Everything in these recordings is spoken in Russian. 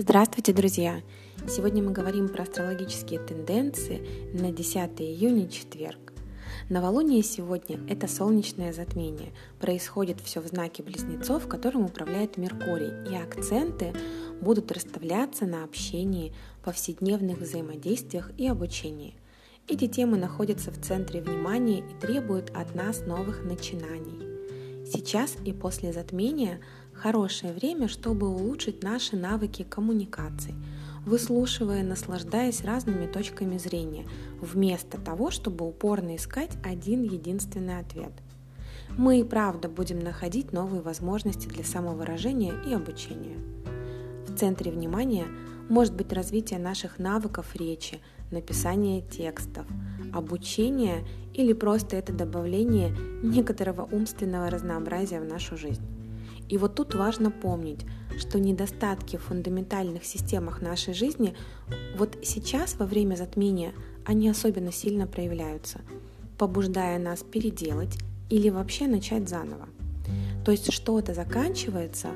Здравствуйте, друзья! Сегодня мы говорим про астрологические тенденции на 10 июня, четверг. Новолуние сегодня – это солнечное затмение. Происходит все в знаке близнецов, которым управляет Меркурий, и акценты будут расставляться на общении, повседневных взаимодействиях и обучении. Эти темы находятся в центре внимания и требуют от нас новых начинаний. Сейчас и после затмения хорошее время, чтобы улучшить наши навыки коммуникации, выслушивая, наслаждаясь разными точками зрения, вместо того, чтобы упорно искать один единственный ответ. Мы и правда будем находить новые возможности для самовыражения и обучения. В центре внимания может быть развитие наших навыков речи, написание текстов, обучение или просто это добавление некоторого умственного разнообразия в нашу жизнь. И вот тут важно помнить, что недостатки в фундаментальных системах нашей жизни вот сейчас, во время затмения, они особенно сильно проявляются, побуждая нас переделать или вообще начать заново. То есть что-то заканчивается,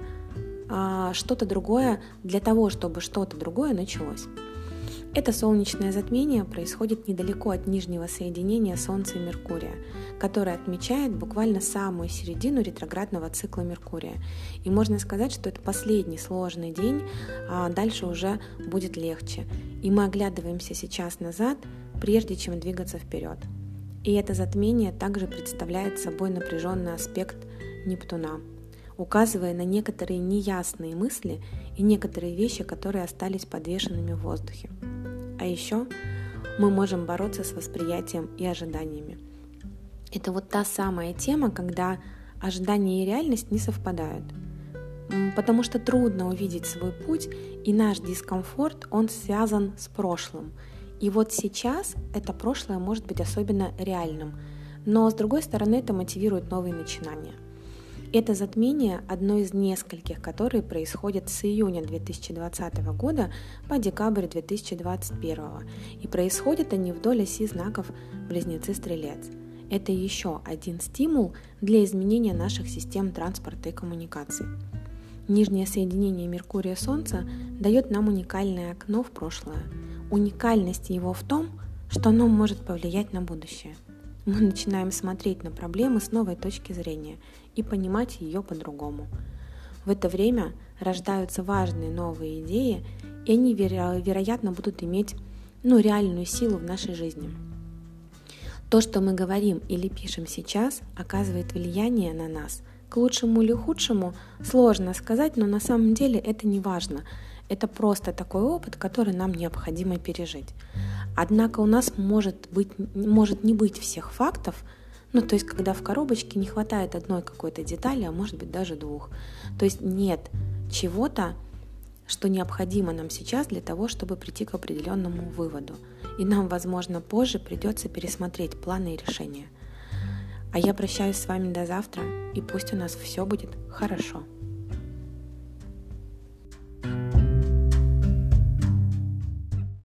а что-то другое для того, чтобы что-то другое началось. Это солнечное затмение происходит недалеко от нижнего соединения Солнца и Меркурия, которое отмечает буквально самую середину ретроградного цикла Меркурия. И можно сказать, что это последний сложный день, а дальше уже будет легче. И мы оглядываемся сейчас назад, прежде чем двигаться вперед. И это затмение также представляет собой напряженный аспект Нептуна, указывая на некоторые неясные мысли и некоторые вещи, которые остались подвешенными в воздухе. А еще мы можем бороться с восприятием и ожиданиями. Это вот та самая тема, когда ожидания и реальность не совпадают. Потому что трудно увидеть свой путь, и наш дискомфорт, он связан с прошлым. И вот сейчас это прошлое может быть особенно реальным. Но с другой стороны, это мотивирует новые начинания – это затмение одно из нескольких, которые происходят с июня 2020 года по декабрь 2021. И происходят они вдоль оси знаков Близнецы-Стрелец. Это еще один стимул для изменения наших систем транспорта и коммуникаций. Нижнее соединение Меркурия-Солнца дает нам уникальное окно в прошлое. Уникальность его в том, что оно может повлиять на будущее – мы начинаем смотреть на проблемы с новой точки зрения и понимать ее по-другому. В это время рождаются важные новые идеи, и они, веро- вероятно, будут иметь ну, реальную силу в нашей жизни. То, что мы говорим или пишем сейчас, оказывает влияние на нас. К лучшему или худшему сложно сказать, но на самом деле это не важно. Это просто такой опыт, который нам необходимо пережить. Однако у нас может, быть, может не быть всех фактов, ну, то есть, когда в коробочке не хватает одной какой-то детали, а может быть даже двух. То есть нет чего-то, что необходимо нам сейчас для того, чтобы прийти к определенному выводу. И нам, возможно, позже придется пересмотреть планы и решения. А я прощаюсь с вами до завтра, и пусть у нас все будет хорошо.